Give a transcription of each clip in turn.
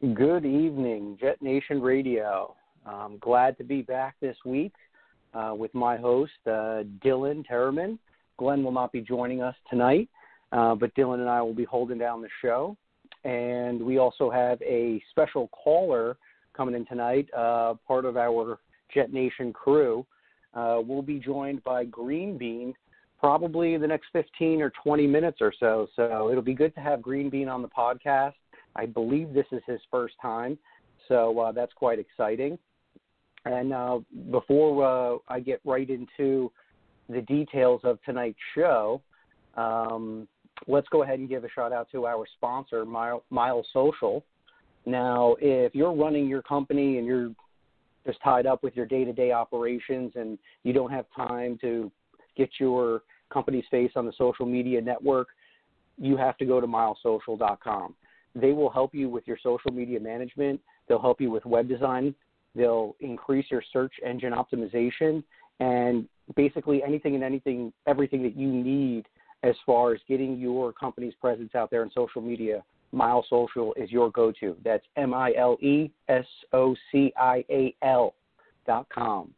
Good evening, Jet Nation Radio. I'm glad to be back this week uh, with my host, uh, Dylan Terraman. Glenn will not be joining us tonight, uh, but Dylan and I will be holding down the show. And we also have a special caller coming in tonight, uh, part of our Jet Nation crew. Uh, we'll be joined by Green Bean probably the next 15 or 20 minutes or so. So it'll be good to have Green Bean on the podcast. I believe this is his first time, so uh, that's quite exciting. And uh, before uh, I get right into the details of tonight's show, um, let's go ahead and give a shout out to our sponsor, Mile, Mile Social. Now, if you're running your company and you're just tied up with your day-to-day operations and you don't have time to get your company's face on the social media network, you have to go to milesocial.com. They will help you with your social media management. They'll help you with web design. They'll increase your search engine optimization and basically anything and anything, everything that you need as far as getting your company's presence out there in social media. Mile Social is your go-to. That's M-I-L-E-S-O-C-I-A-L dot com.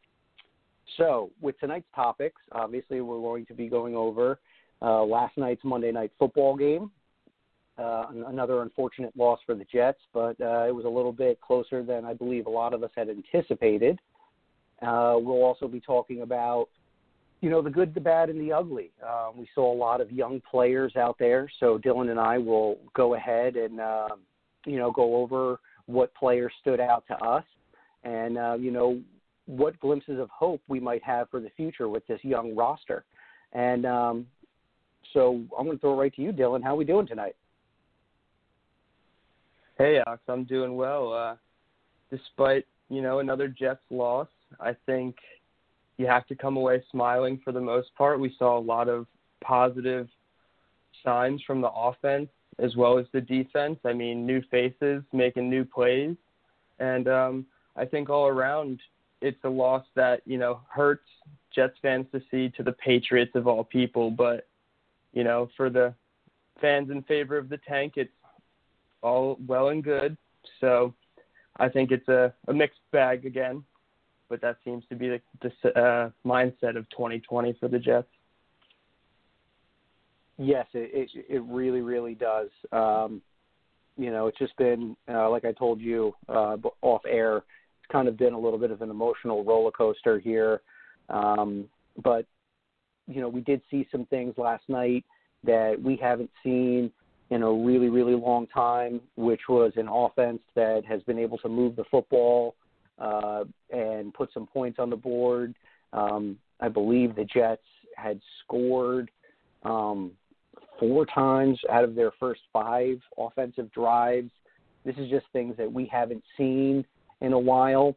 So, with tonight's topics, obviously we're going to be going over uh, last night's Monday night football game uh, another unfortunate loss for the Jets, but uh, it was a little bit closer than I believe a lot of us had anticipated. Uh, we'll also be talking about, you know, the good, the bad, and the ugly. Uh, we saw a lot of young players out there, so Dylan and I will go ahead and, uh, you know, go over what players stood out to us, and uh, you know, what glimpses of hope we might have for the future with this young roster. And um, so I'm going to throw it right to you, Dylan. How are we doing tonight? Hey, Alex, I'm doing well. Uh, despite you know another Jets loss, I think you have to come away smiling for the most part. We saw a lot of positive signs from the offense as well as the defense. I mean, new faces making new plays, and um, I think all around it's a loss that you know hurts Jets fans to see to the Patriots of all people. But you know, for the fans in favor of the tank, it's all well and good. So I think it's a, a mixed bag again, but that seems to be the, the uh, mindset of 2020 for the Jets. Yes, it it, it really really does. Um, you know, it's just been uh, like I told you uh, off air. It's kind of been a little bit of an emotional roller coaster here, um, but you know, we did see some things last night that we haven't seen in a really, really long time, which was an offense that has been able to move the football uh, and put some points on the board. Um, I believe the Jets had scored um, four times out of their first five offensive drives. This is just things that we haven't seen in a while,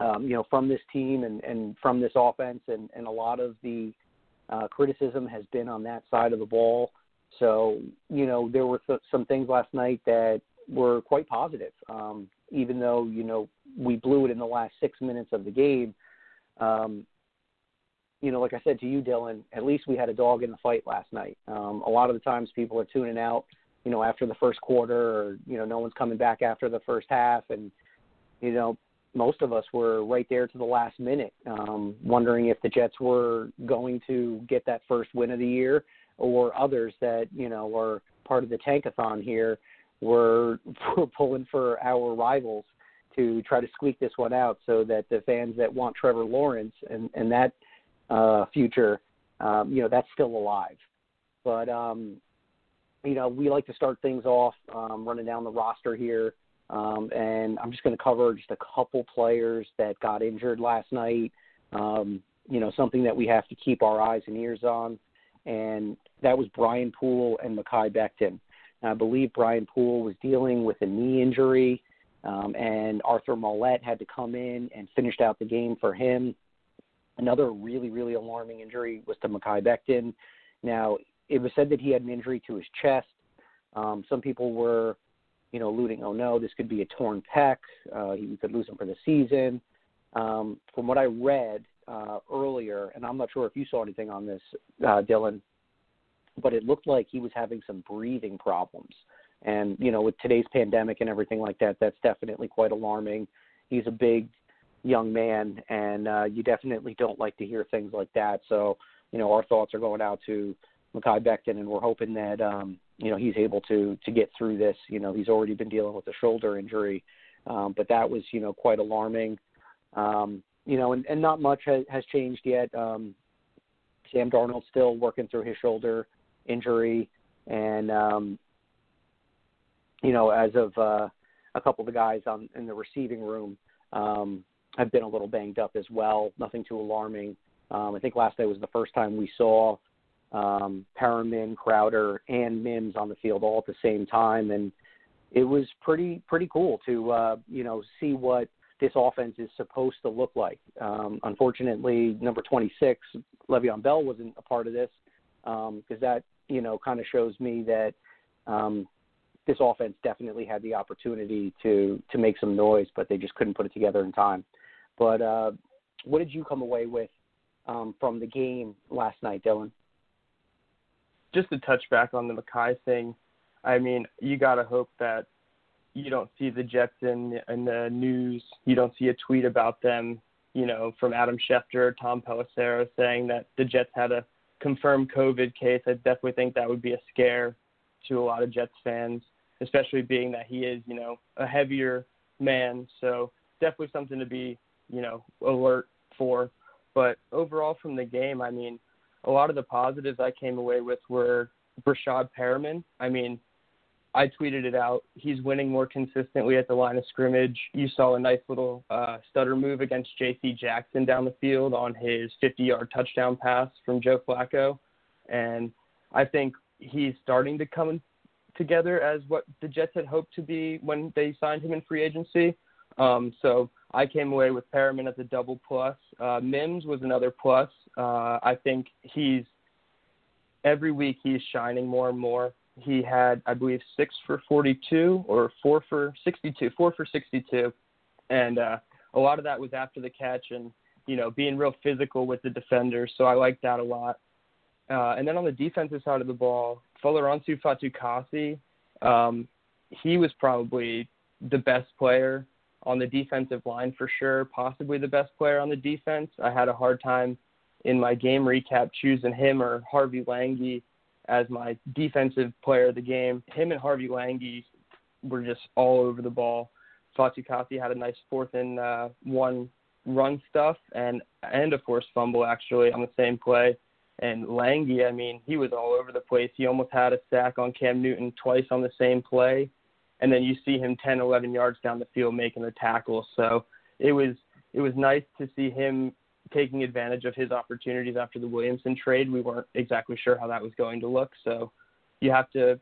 um, you know, from this team and, and from this offense, and, and a lot of the uh, criticism has been on that side of the ball. So, you know, there were some things last night that were quite positive. Um, even though, you know, we blew it in the last six minutes of the game. Um, you know, like I said to you, Dylan, at least we had a dog in the fight last night. Um, a lot of the times people are tuning out, you know, after the first quarter or, you know, no one's coming back after the first half. And, you know, most of us were right there to the last minute, um, wondering if the Jets were going to get that first win of the year or others that you know are part of the tankathon here were, were pulling for our rivals to try to squeak this one out so that the fans that want Trevor Lawrence and and that uh, future, um, you know, that's still alive. But um, you know, we like to start things off um, running down the roster here, um, and I'm just going to cover just a couple players that got injured last night. Um, you know, something that we have to keep our eyes and ears on and that was Brian Poole and Mekhi Becton. I believe Brian Poole was dealing with a knee injury, um, and Arthur Maulet had to come in and finished out the game for him. Another really, really alarming injury was to Mekhi Becton. Now, it was said that he had an injury to his chest. Um, some people were, you know, alluding, oh no, this could be a torn pec. Uh, he could lose him for the season. Um, from what I read uh, earlier, and I'm not sure if you saw anything on this, uh, Dylan, but it looked like he was having some breathing problems. And you know, with today's pandemic and everything like that, that's definitely quite alarming. He's a big young man, and uh, you definitely don't like to hear things like that. So, you know, our thoughts are going out to Mekhi Becton, and we're hoping that um, you know he's able to to get through this. You know, he's already been dealing with a shoulder injury, um, but that was you know quite alarming. Um, you know, and, and not much has, has changed yet. Um, Sam Darnold's still working through his shoulder injury, and um, you know, as of uh, a couple of the guys on in the receiving room um, have been a little banged up as well. Nothing too alarming. Um, I think last night was the first time we saw um, Perriman, Crowder, and Mims on the field all at the same time, and it was pretty pretty cool to uh, you know see what this offense is supposed to look like. Um, unfortunately, number 26, Le'Veon Bell, wasn't a part of this because um, that you know kind of shows me that um, this offense definitely had the opportunity to to make some noise, but they just couldn't put it together in time. But uh, what did you come away with um, from the game last night, Dylan? Just to touch back on the Mekhi thing, I mean, you got to hope that you don't see the Jets in in the news. You don't see a tweet about them, you know, from Adam Schefter Tom Pelissero saying that the Jets had a confirmed COVID case. I definitely think that would be a scare to a lot of Jets fans, especially being that he is, you know, a heavier man. So definitely something to be, you know, alert for. But overall from the game, I mean, a lot of the positives I came away with were Breshad Perriman. I mean, I tweeted it out. He's winning more consistently at the line of scrimmage. You saw a nice little uh, stutter move against J.C. Jackson down the field on his 50-yard touchdown pass from Joe Flacco, and I think he's starting to come together as what the Jets had hoped to be when they signed him in free agency. Um, so I came away with Perriman as a double plus. Uh, Mims was another plus. Uh, I think he's every week he's shining more and more he had, I believe, six for 42 or four for 62, four for 62, and uh, a lot of that was after the catch and you know being real physical with the defenders. So I like that a lot. Uh, and then on the defensive side of the ball, Folorunso Fatukasi, um, he was probably the best player on the defensive line for sure, possibly the best player on the defense. I had a hard time in my game recap choosing him or Harvey Langi as my defensive player of the game. Him and Harvey Langi were just all over the ball. Fatukasi had a nice fourth and uh, one run stuff and and a forced fumble actually on the same play. And Langi, I mean, he was all over the place. He almost had a sack on Cam Newton twice on the same play. And then you see him 10, 11 yards down the field making the tackle. So it was it was nice to see him taking advantage of his opportunities after the Williamson trade. We weren't exactly sure how that was going to look, so you have to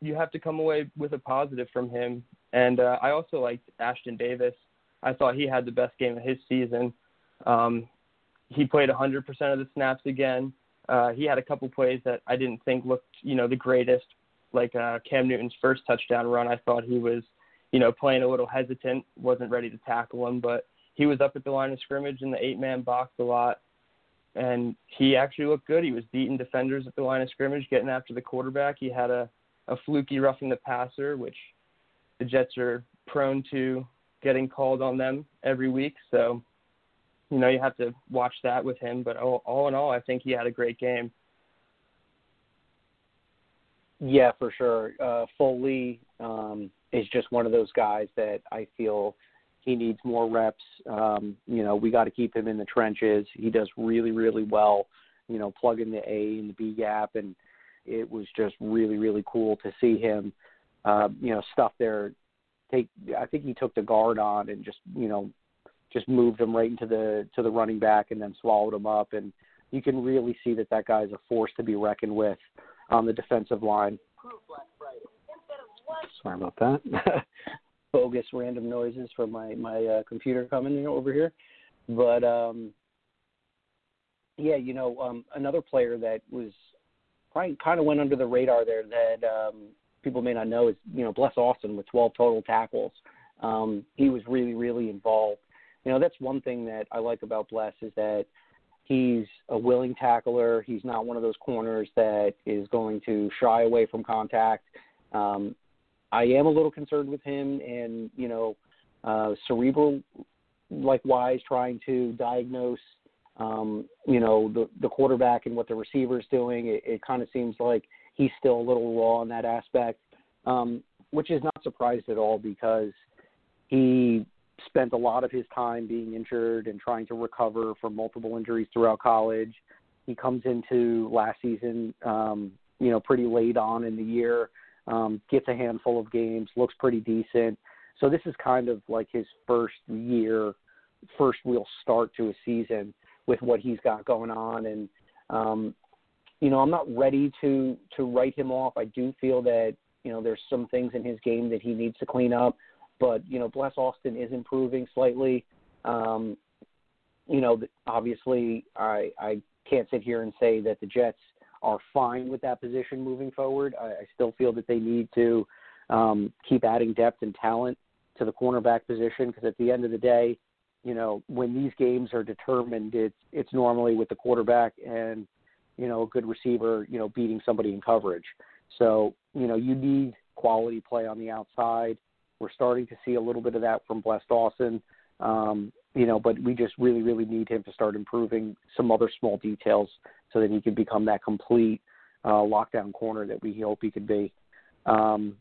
you have to come away with a positive from him. And uh, I also liked Ashtyn Davis. I thought he had the best game of his season. Um, he played 100% of the snaps again. Uh, he had a couple plays that I didn't think looked, you know, the greatest, like uh, Cam Newton's first touchdown run. I thought he was, you know, playing a little hesitant, wasn't ready to tackle him, but he was up at the line of scrimmage in the eight man box a lot and he actually looked good. He was beating defenders at the line of scrimmage, getting after the quarterback. He had a, a fluky roughing the passer, which the Jets are prone to getting called on them every week. So, you know, you have to watch that with him. But all, all in all, I think he had a great game. Yeah, for sure. Uh, Foley um, is just one of those guys that I feel – he needs more reps. Um, you know, we got to keep him in the trenches. He does really, really well. You know, plugging the A and the B gap, and it was just really, really cool to see him. Uh, you know, stuff there. Take, I think he took the guard on and just, you know, just moved him right into the to the running back and then swallowed him up. And you can really see that that guy's a force to be reckoned with on the defensive line. Sorry about that. Bogus random noises from my my uh, computer coming in over here, but um, yeah, you know, um, another player that was probably kind of went under the radar there that um, people may not know is you know Bless Austin with 12 total tackles. Um, he was really really involved. You know, that's one thing that I like about Bless is that he's a willing tackler. He's not one of those corners that is going to shy away from contact. Um, I am a little concerned with him and you know uh, cerebral likewise trying to diagnose um, you know the the quarterback and what the receiver's doing. It, it kind of seems like he's still a little raw in that aspect, um, which is not surprised at all because he spent a lot of his time being injured and trying to recover from multiple injuries throughout college. He comes into last season, um, you know, pretty late on in the year, um, gets a handful of games, looks pretty decent. So this is kind of like his first year, first real start to a season with what he's got going on. And um, you know, I'm not ready to to write him off. I do feel that you know there's some things in his game that he needs to clean up. But you know, Bless Austin is improving slightly. Um, you know, obviously, I I can't sit here and say that the Jets are fine with that position moving forward. I, I still feel that they need to um, keep adding depth and talent to the cornerback position because at the end of the day, you know, when these games are determined, it's it's normally with the quarterback and you know a good receiver, you know, beating somebody in coverage. So you know, you need quality play on the outside. We're starting to see a little bit of that from Bless Austin, um, you know, but we just really, really need him to start improving some other small details so that he can become that complete uh, lockdown corner that we hope he could be. Um,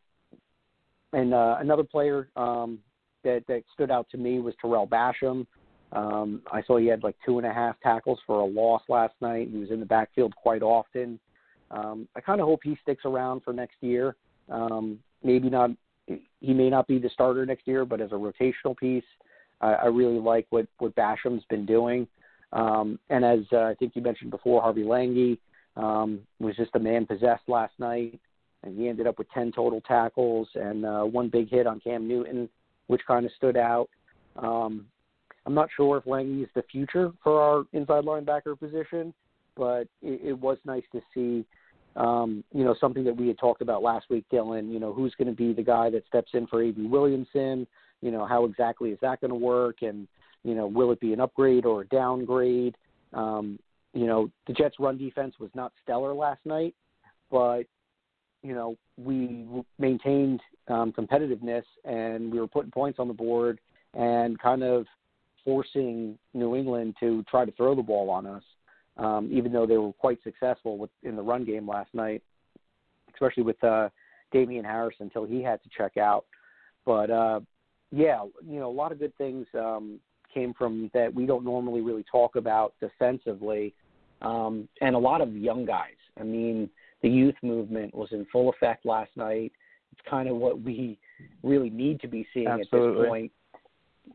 and uh, another player um, that that stood out to me was Tarell Basham. Um, I saw he had like two and a half tackles for a loss last night. He was in the backfield quite often. Um, I kind of hope he sticks around for next year. Um, maybe not. He may not be the starter next year, but as a rotational piece, I, I really like what what Basham's been doing. Um, and as uh, I think you mentioned before, Harvey Langi um, was just a man possessed last night, and he ended up with 10 total tackles and uh, one big hit on Cam Newton which kind of stood out. Um, I'm not sure if Langi is the future for our inside linebacker position, but it, it was nice to see, um, you know, something that we had talked about last week, Dylan. You know, who's going to be the guy that steps in for A.B. Williamson? You know, how exactly is that going to work? And you know, will it be an upgrade or a downgrade? Um, you know, the Jets' run defense was not stellar last night, but you know, we maintained um, competitiveness and we were putting points on the board and kind of forcing New England to try to throw the ball on us, um, even though they were quite successful with, in the run game last night, especially with uh, Damien Harris until he had to check out. But uh, yeah, you know, a lot of good things um, came from that we don't normally really talk about defensively, um, and a lot of young guys. I mean, the youth movement was in full effect last night. It's kind of what we really need to be seeing Absolutely. at this point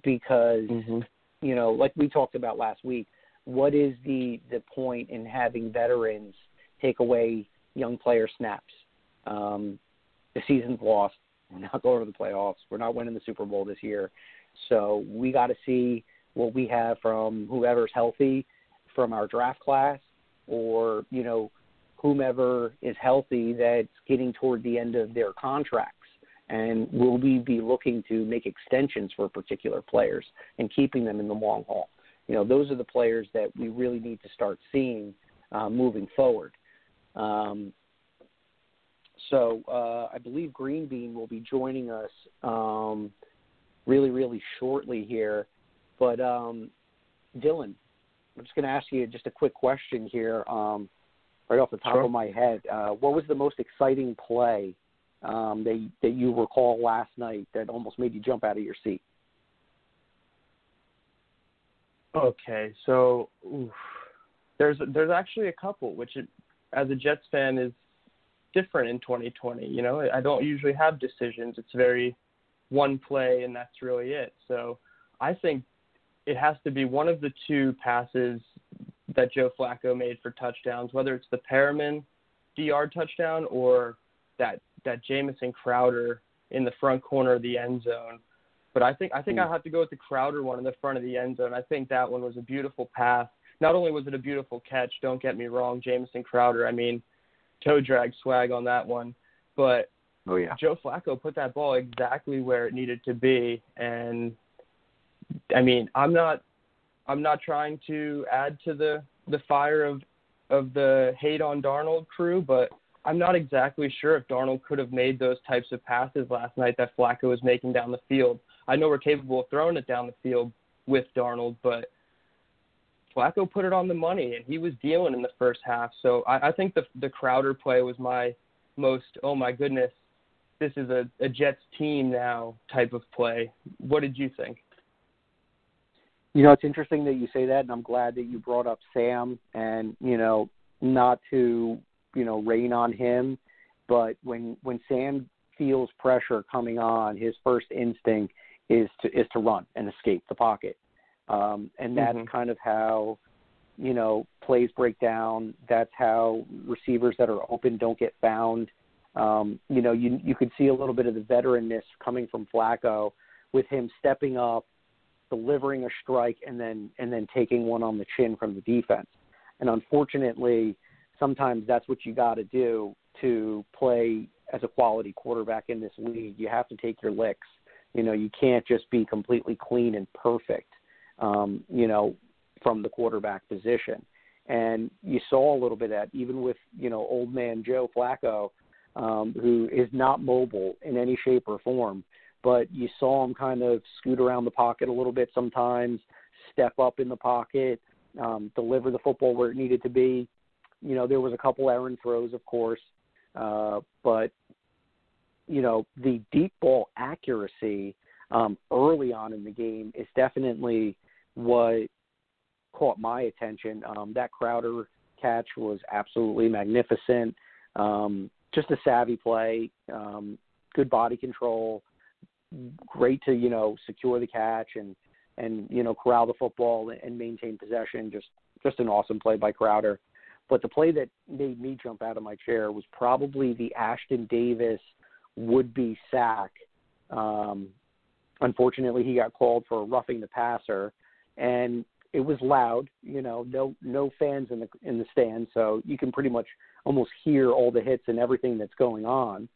because mm-hmm. you know, like we talked about last week, what is the the point in having veterans take away young player snaps? Um, the season's lost. We're not going to the playoffs. We're not winning the Super Bowl this year. So we got to see what we have from whoever's healthy from our draft class, or you know whomever is healthy that's getting toward the end of their contracts? And will we be looking to make extensions for particular players and keeping them in the long haul? You know, those are the players that we really need to start seeing uh, moving forward. Um, so uh, I believe Green Bean will be joining us um, really, really shortly here. But um, Dylan, I'm just going to ask you just a quick question here. Um, right off the top sure. of my head. Uh, what was the most exciting play um, that that you recall last night that almost made you jump out of your seat? Okay, so oof, there's there's actually a couple, which it, as a Jets fan is different in 2020. You know, I don't usually have decisions. It's very one play and that's really it. So I think it has to be one of the two passes that Joe Flacco made for touchdowns, whether it's the Perriman DR touchdown or that that Jamison Crowder in the front corner of the end zone. But I think I think Mm. I have to go with the Crowder one in the front of the end zone. I think that one was a beautiful pass. Not only was it a beautiful catch, don't get me wrong, Jamison Crowder. I mean, toe drag swag on that one, but Oh yeah. Joe Flacco put that ball exactly where it needed to be, and I mean, I'm not, I'm not trying to add to the the fire of of the hate on Darnold crew, but I'm not exactly sure if Darnold could have made those types of passes last night that Flacco was making down the field. I know we're capable of throwing it down the field with Darnold, but Flacco put it on the money, and he was dealing in the first half. So I, I think the the Crowder play was my most oh my goodness, this is a, a Jets team now type of play. What did you think? You know, it's interesting that you say that, and I'm glad that you brought up Sam. And you know, not to you know rain on him, but when when Sam feels pressure coming on, his first instinct is to is to run and escape the pocket, um, and that's Mhm. kind of how you know plays break down. That's how receivers that are open don't get found. Um, you know, you you could see a little bit of the veteranness coming from Flacco with him stepping up delivering a strike and then and then taking one on the chin from the defense. And unfortunately, sometimes that's what you got to do to play as a quality quarterback in this league. You have to take your licks. You know, you can't just be completely clean and perfect. Um, you know, from the quarterback position. And you saw a little bit of that even with you know old man Joe Flacco, um, who is not mobile in any shape or form but you saw him kind of scoot around the pocket a little bit sometimes, step up in the pocket, um, deliver the football where it needed to be. You know, there was a couple errant throws, of course, uh, but you know the deep ball accuracy um, early on in the game is definitely what caught my attention. Um, that Crowder catch was absolutely magnificent. Um, just a savvy play, um, good body control great to you know secure the catch and and you know corral the football and maintain possession. Just just an awesome play by Crowder. But the play that made me jump out of my chair was probably the Ashtyn Davis would be sack. Um, unfortunately, he got called for roughing the passer, and it was loud. You know, no no fans in the in the stand, so you can pretty much almost hear all the hits and everything that's going on.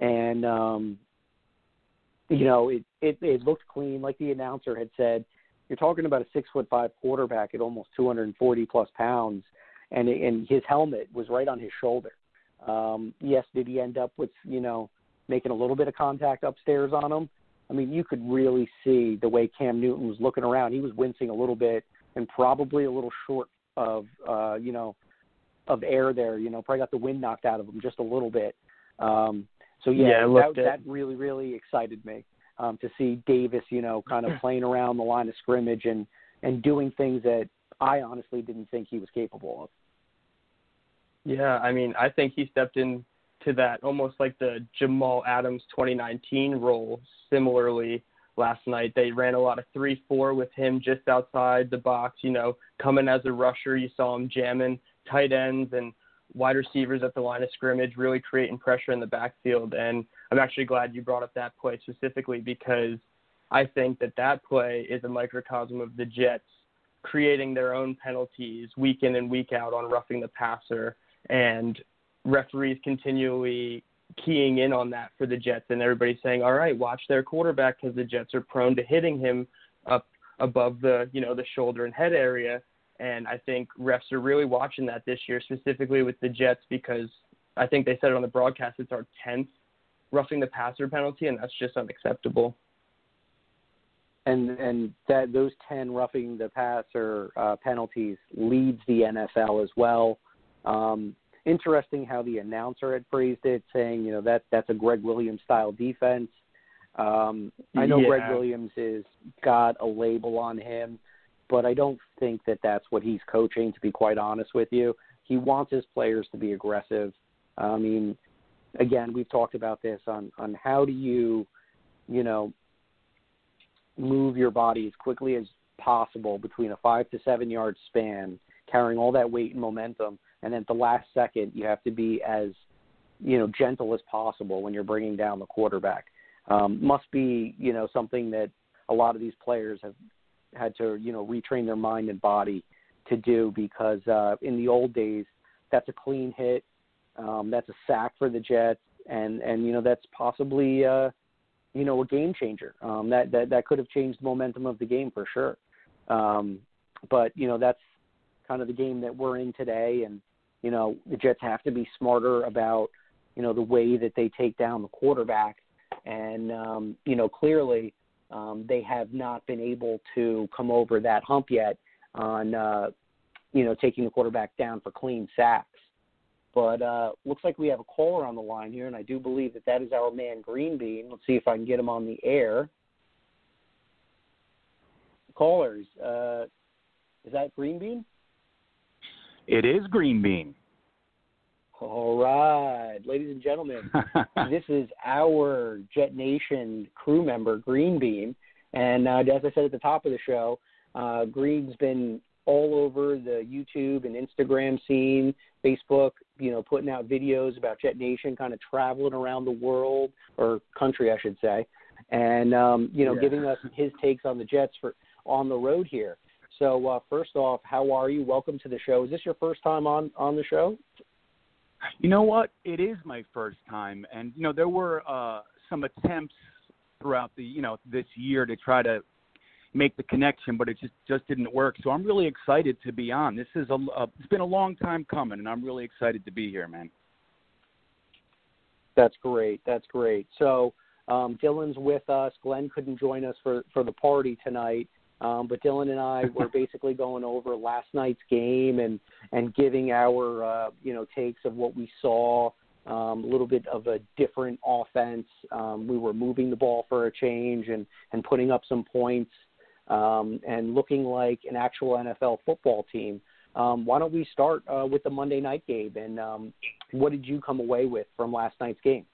And um, you know, it, it it looked clean, like the announcer had said. You're talking about a six foot five quarterback at almost 240 plus pounds, and and his helmet was right on his shoulder. Um, yes, did he end up with you know making a little bit of contact upstairs on him? I mean, you could really see the way Cam Newton was looking around. He was wincing a little bit and probably a little short of uh, you know of air there. You know, probably got the wind knocked out of him just a little bit. Um, so yeah, Yeah, that, that really really excited me um, to see Davis, you know, kind of playing around the line of scrimmage and and doing things that I honestly didn't think he was capable of. Yeah, I mean, I think he stepped in to that almost like the Jamal Adams 2019 role. Similarly, last night they ran a lot of three-four with him just outside the box. You know, coming as a rusher, you saw him jamming tight ends and wide receivers at the line of scrimmage, really creating pressure in the backfield. And I'm actually glad you brought up that play specifically because I think that that play is a microcosm of the Jets creating their own penalties week in and week out on roughing the passer and referees continually keying in on that for the Jets and everybody saying, "All right, watch their quarterback because the Jets are prone to hitting him up above the, you know, the shoulder and head area." And I think refs are really watching that this year, specifically with the Jets, because I think they said it on the broadcast it's our 10th roughing the passer penalty, and that's just unacceptable. and and that those ten roughing the passer uh, penalties leads the NFL as well. Um, interesting how the announcer had phrased it, saying you know that that's a Gregg Williams style defense. Um, I know Yeah. Gregg Williams is got a label on him, but I don't think that that's what he's coaching. To be quite honest with you, he wants his players to be aggressive. I mean, again, we've talked about this on on how do you, you know, move your body as quickly as possible between a five to seven yard span, carrying all that weight and momentum, and at the last second you have to be as you know gentle as possible when you're bringing down the quarterback. um, must be you know something that a lot of these players have had to you know retrain their mind and body to do because uh, in the old days that's a clean hit, um, that's a sack for the Jets, and and you know that's possibly uh, you know a game changer. Um, that that that could have changed the momentum of the game for sure. Um, but you know that's kind of the game that we're in today, and you know the Jets have to be smarter about you know the way that they take down the quarterback, and um, you know clearly um, they have not been able to come over that hump yet on uh, you know taking the quarterback down for clean sacks. But uh, looks like we have a caller on the line here, and I do believe that that is our man Greenbean. Let's see if I can get him on the air. Callers, uh, is that Greenbean? It is Greenbean. All right, ladies and gentlemen, this is our Jet Nation crew member, Greenbean. And uh, as I said at the top of the show, uh, Green's been all over the YouTube and Instagram scene, Facebook, you know, putting out videos about Jet Nation, kind of traveling around the world or country, I should say, and um, you know, yeah. giving us his takes on the Jets for on the road here. So uh, first off, how are you? Welcome to the show. Is this your first time on on the show? You know what? It is my first time, and you know there were uh, some attempts throughout the you know this year to try to make the connection, but it just just didn't work. So I'm really excited to be on. This is a, a it's been a long time coming, and I'm really excited to be here, man. That's great. That's great. So um, Dylan's with us. Glenn couldn't join us for for the party tonight. Um, but Dylan and I were basically going over last night's game and and giving our uh, you know takes of what we saw. Um, a little bit of a different offense. Um, we were moving the ball for a change and and putting up some points um, and looking like an actual NFL football team. Um, why don't we start uh, with the Monday night game and um, what did you come away with from last night's game?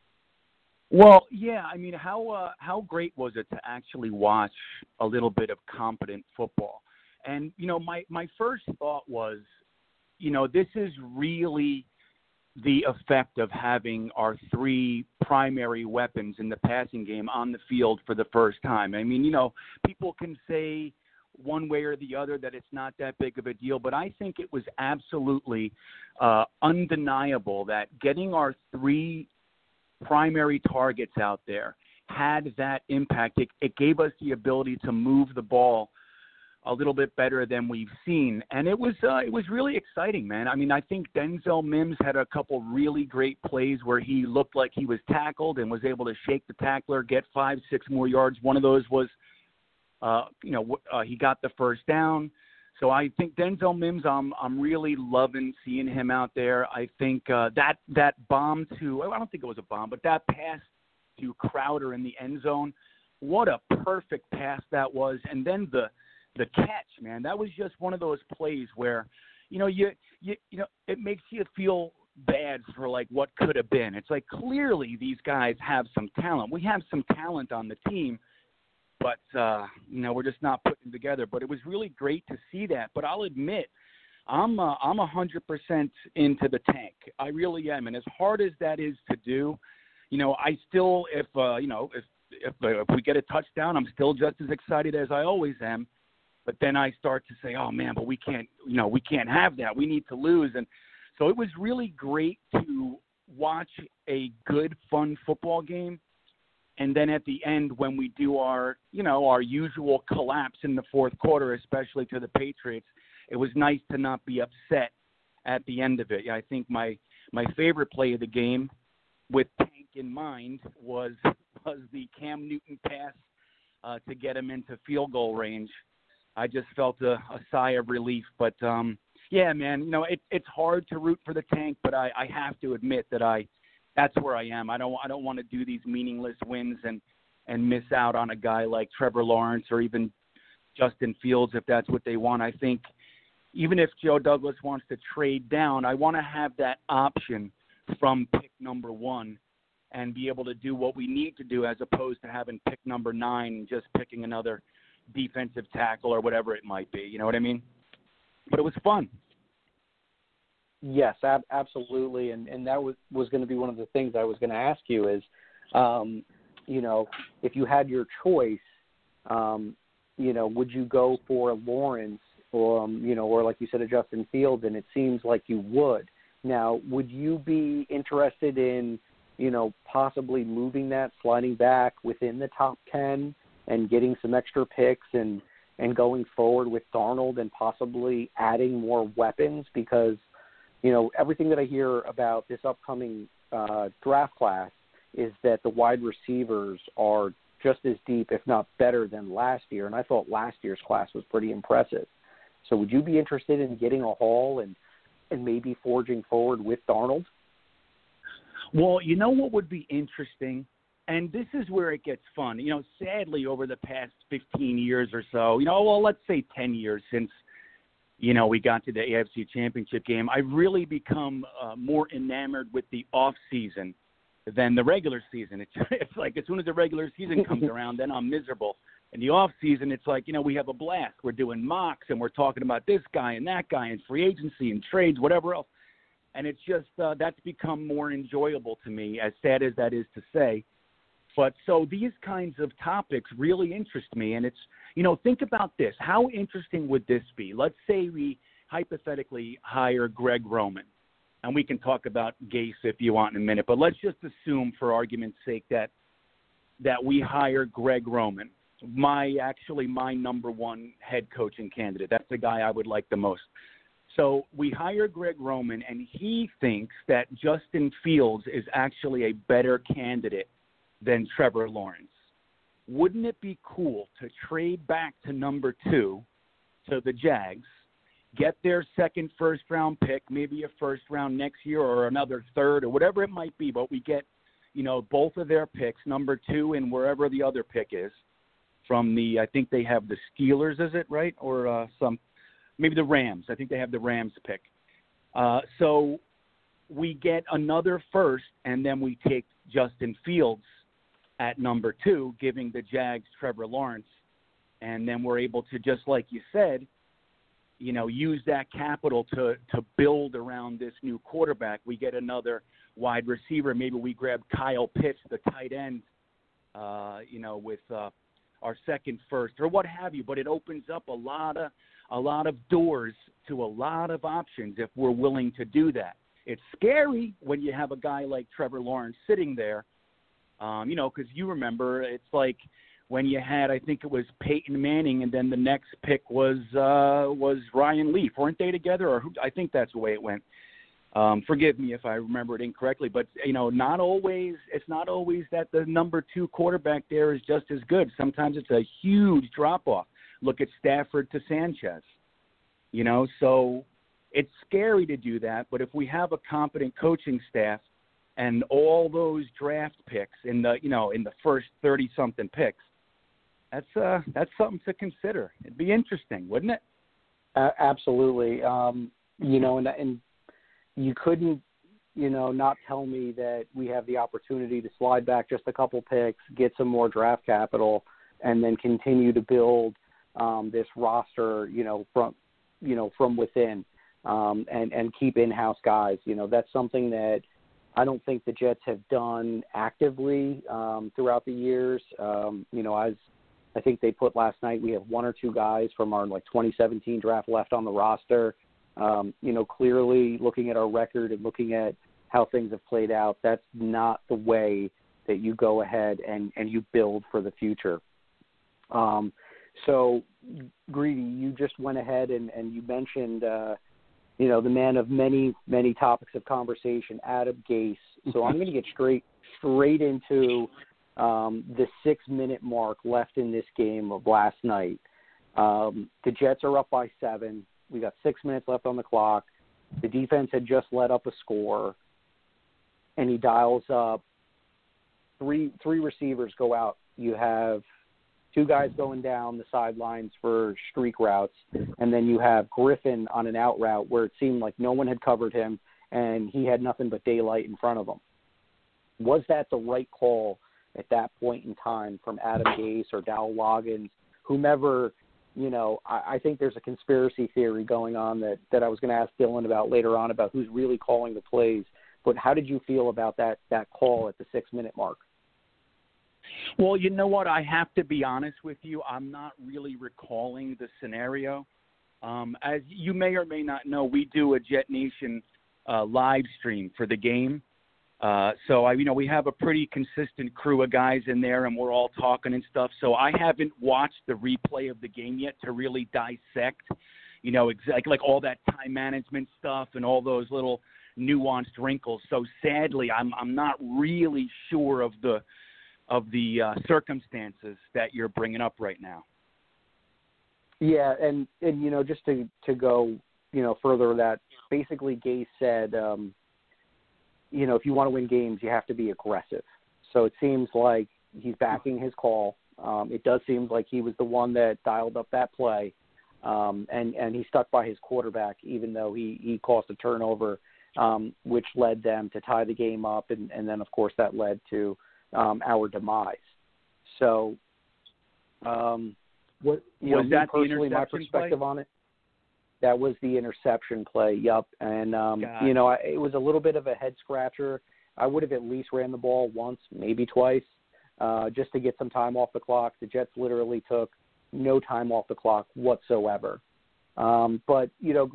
Well, yeah, I mean, how uh, how great was it to actually watch a little bit of competent football? And you know, my my first thought was, you know, this is really the effect of having our three primary weapons in the passing game on the field for the first time. I mean, you know, people can say one way or the other that it's not that big of a deal, but I think it was absolutely uh, undeniable that getting our three primary targets out there had that impact. It, it gave us the ability to move the ball a little bit better than we've seen, and it was uh, it was really exciting, man. I mean, I think Denzel Mims had a couple really great plays where he looked like he was tackled and was able to shake the tackler, get five, six more yards. One of those was, uh, you know, uh, he got the first down. So I think Denzel Mims, I'm I'm really loving seeing him out there. I think uh, that that bomb to I don't think it was a bomb, but that pass to Crowder in the end zone, what a perfect pass that was. And then the the catch, man, that was just one of those plays where, you know, you you you know, it makes you feel bad for like what could have been. It's like clearly these guys have some talent. We have some talent on the team but uh, you know we're just not putting together. But it was really great to see that. But I'll admit, I'm uh, I'm a hundred percent into the tank. I really am, and as hard as that is to do, you know, I still if uh, you know if if, uh, if we get a touchdown, I'm still just as excited as I always am. But then I start to say, oh man, but we can't, you know, we can't have that. We need to lose, and so it was really great to watch a good, fun football game and then at the end when we do our you know our usual collapse in the fourth quarter especially to the patriots it was nice to not be upset at the end of it. I think my my favorite play of the game with tank in mind was was the cam newton pass uh, to get him into field goal range. I just felt a, a sigh of relief but um yeah man you know it, it's hard to root for the tank but i i have to admit that i that's where I am. I don't I don't want to do these meaningless wins and and miss out on a guy like Trevor Lawrence or even Justin Fields if that's what they want. I think even if Joe Douglas wants to trade down, I want to have that option from pick number 1 and be able to do what we need to do as opposed to having pick number 9 and just picking another defensive tackle or whatever it might be. You know what I mean? But it was fun. Yes, ab- absolutely, and and that was was going to be one of the things I was going to ask you is, um, you know, if you had your choice, um, you know, would you go for Lawrence or, um, you know, or like you said, a Justin Fields? And it seems like you would. Now, would you be interested in, you know, possibly moving that, sliding back within the top ten, and getting some extra picks and and going forward with Darnold and possibly adding more weapons because, you know, everything that I hear about this upcoming uh, draft class is that the wide receivers are just as deep, if not better, than last year. And I thought last year's class was pretty impressive. So would you be interested in getting a haul and and maybe forging forward with Darnold? Well, you know what would be interesting, and this is where it gets fun. You know, sadly, over the past 15 years or so, you know, well, let's say 10 years since you know we got to the AFC Championship game, I've really become uh, more enamored with the off season than the regular season. It's, it's like as soon as the regular season comes around, then I'm miserable. In the off season, it's like you know we have a blast. We're doing mocks and we're talking about this guy and that guy and free agency and trades, whatever else. And it's just uh, that's become more enjoyable to me, as sad as that is to say. But so these kinds of topics really interest me, and it's you know think about this: how interesting would this be? Let's say we hypothetically hire Greg Roman and we can talk about Gase if you want in a minute, but let's just assume, for argument's sake, that that we hire Greg Roman, my actually my number one head coaching candidate. That's the guy I would like the most. So we hire Greg Roman, and he thinks that Justin Fields is actually a better candidate than Trevor Lawrence. Wouldn't it be cool to trade back to number two to the Jags get their second first round pick, maybe a first round next year or another third or whatever it might be, but we get, you know, both of their picks, number two and wherever the other pick is from the I think they have the Steelers, is it right? Or uh some maybe the Rams. I think they have the Rams pick. Uh so we get another first and then we take Justin Fields at number two, giving the Jags Trevor Lawrence. And then we're able to, just like you said, you know, use that capital to to build around this new quarterback. We get another wide receiver. Maybe we grab Kyle Pitts, the tight end, uh, you know, with uh, our second first or what have you. But it opens up a lot of a lot of doors to a lot of options if we're willing to do that. It's scary when you have a guy like Trevor Lawrence sitting there, um, you know, because you remember it's like when you had I think it was Peyton Manning and then the next pick was uh was Ryan Leaf. Weren't they together or who, I think that's the way it went. Um forgive me if I remember it incorrectly, but you know, not always it's not always that the number 2 quarterback there is just as good. Sometimes it's a huge drop off. Look at Stafford to Sanchez. You know, so it's scary to do that, but if we have a competent coaching staff and all those draft picks in the you know in the first 30 something picks that's uh that's something to consider. It'd be interesting, wouldn't it? Uh, absolutely. Um, you know, and and you couldn't, you know, not tell me that we have the opportunity to slide back just a couple picks, get some more draft capital, and then continue to build um, this roster, you know, from you know from within, um, and and keep in-house guys. You know, that's something that I don't think the Jets have done actively um, throughout the years. Um, you know, as I think they put last night we have one or two guys from our like 2017 draft left on the roster. Um, you know, clearly looking at our record and looking at how things have played out, that's not the way that you go ahead and and you build for the future. Um, so, greedy, you just went ahead and and you mentioned. Uh, you know, the man of many, many topics of conversation, Adam Gase. So I'm going to get straight, straight into um, the six minute mark left in this game of last night. Um, the Jets are up by seven. We got six minutes left on the clock. The defense had just let up a score, and he dials up three three receivers go out. You have two guys going down the sidelines for streak routes, and then you have Griffin on an out route where it seemed like no one had covered him, and he had nothing but daylight in front of him. Was that the right call at that point in time from Adam Gase or Dowell Loggains, whomever. You know, I, I think there's a conspiracy theory going on that that I was going to ask Dylan about later on about who's really calling the plays. But how did you feel about that that call at the six minute mark? Well, you know what? I have to be honest with you. I'm not really recalling the scenario. Um, as you may or may not know, we do a Jet Nation uh, live stream for the game. Uh, so I, you know, we have a pretty consistent crew of guys in there, and we're all talking and stuff. So I haven't watched the replay of the game yet to really dissect, you know, exactly like all that time management stuff and all those little nuanced wrinkles. So sadly, I'm I'm not really sure of the of the uh, circumstances that you're bringing up right now. Yeah, and and you know, just to to go, you know, further that basically Gase said, um, you know, if you want to win games, you have to be aggressive. So it seems like he's backing his call. Um, it does seem like he was the one that dialed up that play, um, and and he stuck by his quarterback, even though he he caused a turnover, um, which led them to tie the game up, and and then of course that led to um, our demise. So, um, what you was know, that personally, my perspective play? on it, that was the interception play. Yup, and um, you know, I, it was a little bit of a head scratcher. I would have at least ran the ball once, maybe twice, uh, just to get some time off the clock. The Jets literally took no time off the clock whatsoever. Um, but you know,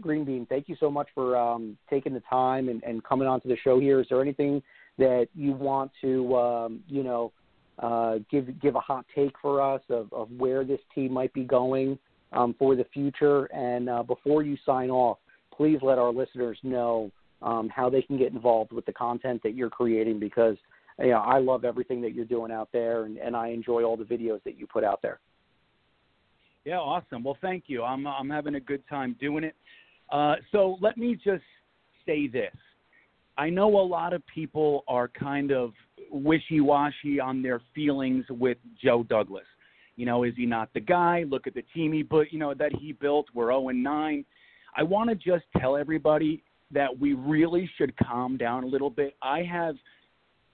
Green Bean, thank you so much for um, taking the time and, and coming onto the show here. Is there anything that you want to, um, you know, uh, give give a hot take for us of, of where this team might be going um, for the future? And uh, before you sign off, please let our listeners know um, how they can get involved with the content that you're creating because you know I love everything that you're doing out there, and, and I enjoy all the videos that you put out there. Yeah, awesome. Well, thank you. I'm I'm having a good time doing it. Uh, so let me just say this. I know a lot of people are kind of wishy-washy on their feelings with Joe Douglas. You know, is he not the guy? Look at the team he put, you know, that he built. We're 0 and 9. I want to just tell everybody that we really should calm down a little bit. I have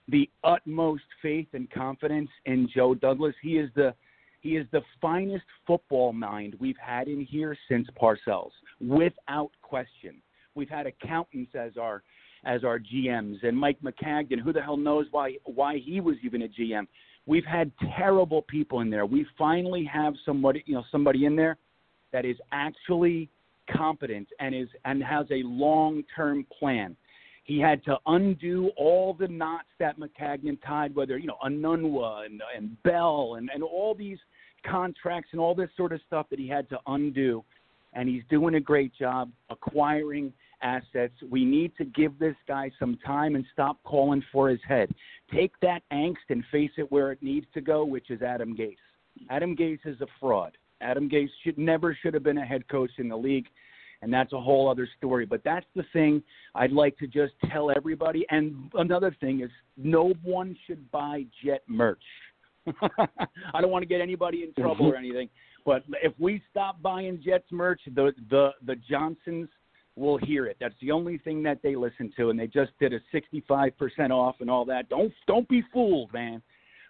the utmost faith and confidence in Joe Douglas. He is the he is the finest football mind we've had in here since Parcells, without question. We've had accountants as our as our GMs and Mike Maccagnan. Who the hell knows why why he was even a GM? We've had terrible people in there. We finally have somebody you know somebody in there that is actually competent and is and has a long term plan. He had to undo all the knots that Maccagnan tied, whether you know Anunwa and and Bell and and all these contracts and all this sort of stuff that he had to undo. And he's doing a great job acquiring assets. We need to give this guy some time and stop calling for his head. Take that angst and face it where it needs to go, which is Adam Gase. Adam Gase is a fraud. Adam Gase should never should have been a head coach in the league, and that's a whole other story. But that's the thing I'd like to just tell everybody. And another thing is, no one should buy Jet merch. I don't want to get anybody in trouble mm-hmm. or anything, but if we stop buying Jets merch, the the the Johnsons will hear it. That's the only thing that they listen to, and they just did a 65% off and all that. Don't don't be fooled, man.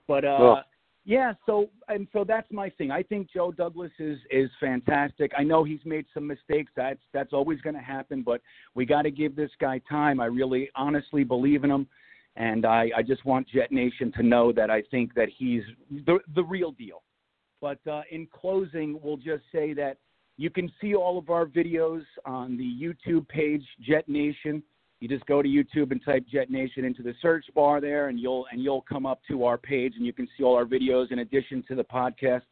But uh, Well- yeah, so and so that's my thing. I think Joe Douglas is is fantastic. I know he's made some mistakes. That's that's always going to happen, but we got to give this guy time. I really honestly believe in him, and I I just want Jet Nation to know that I think that he's the the real deal. But uh, in closing, we'll just say that you can see all of our videos on the YouTube page, Jet Nation. You just go to YouTube and type Jet Nation into the search bar there, and you'll and you'll come up to our page, and you can see all our videos in addition to the podcast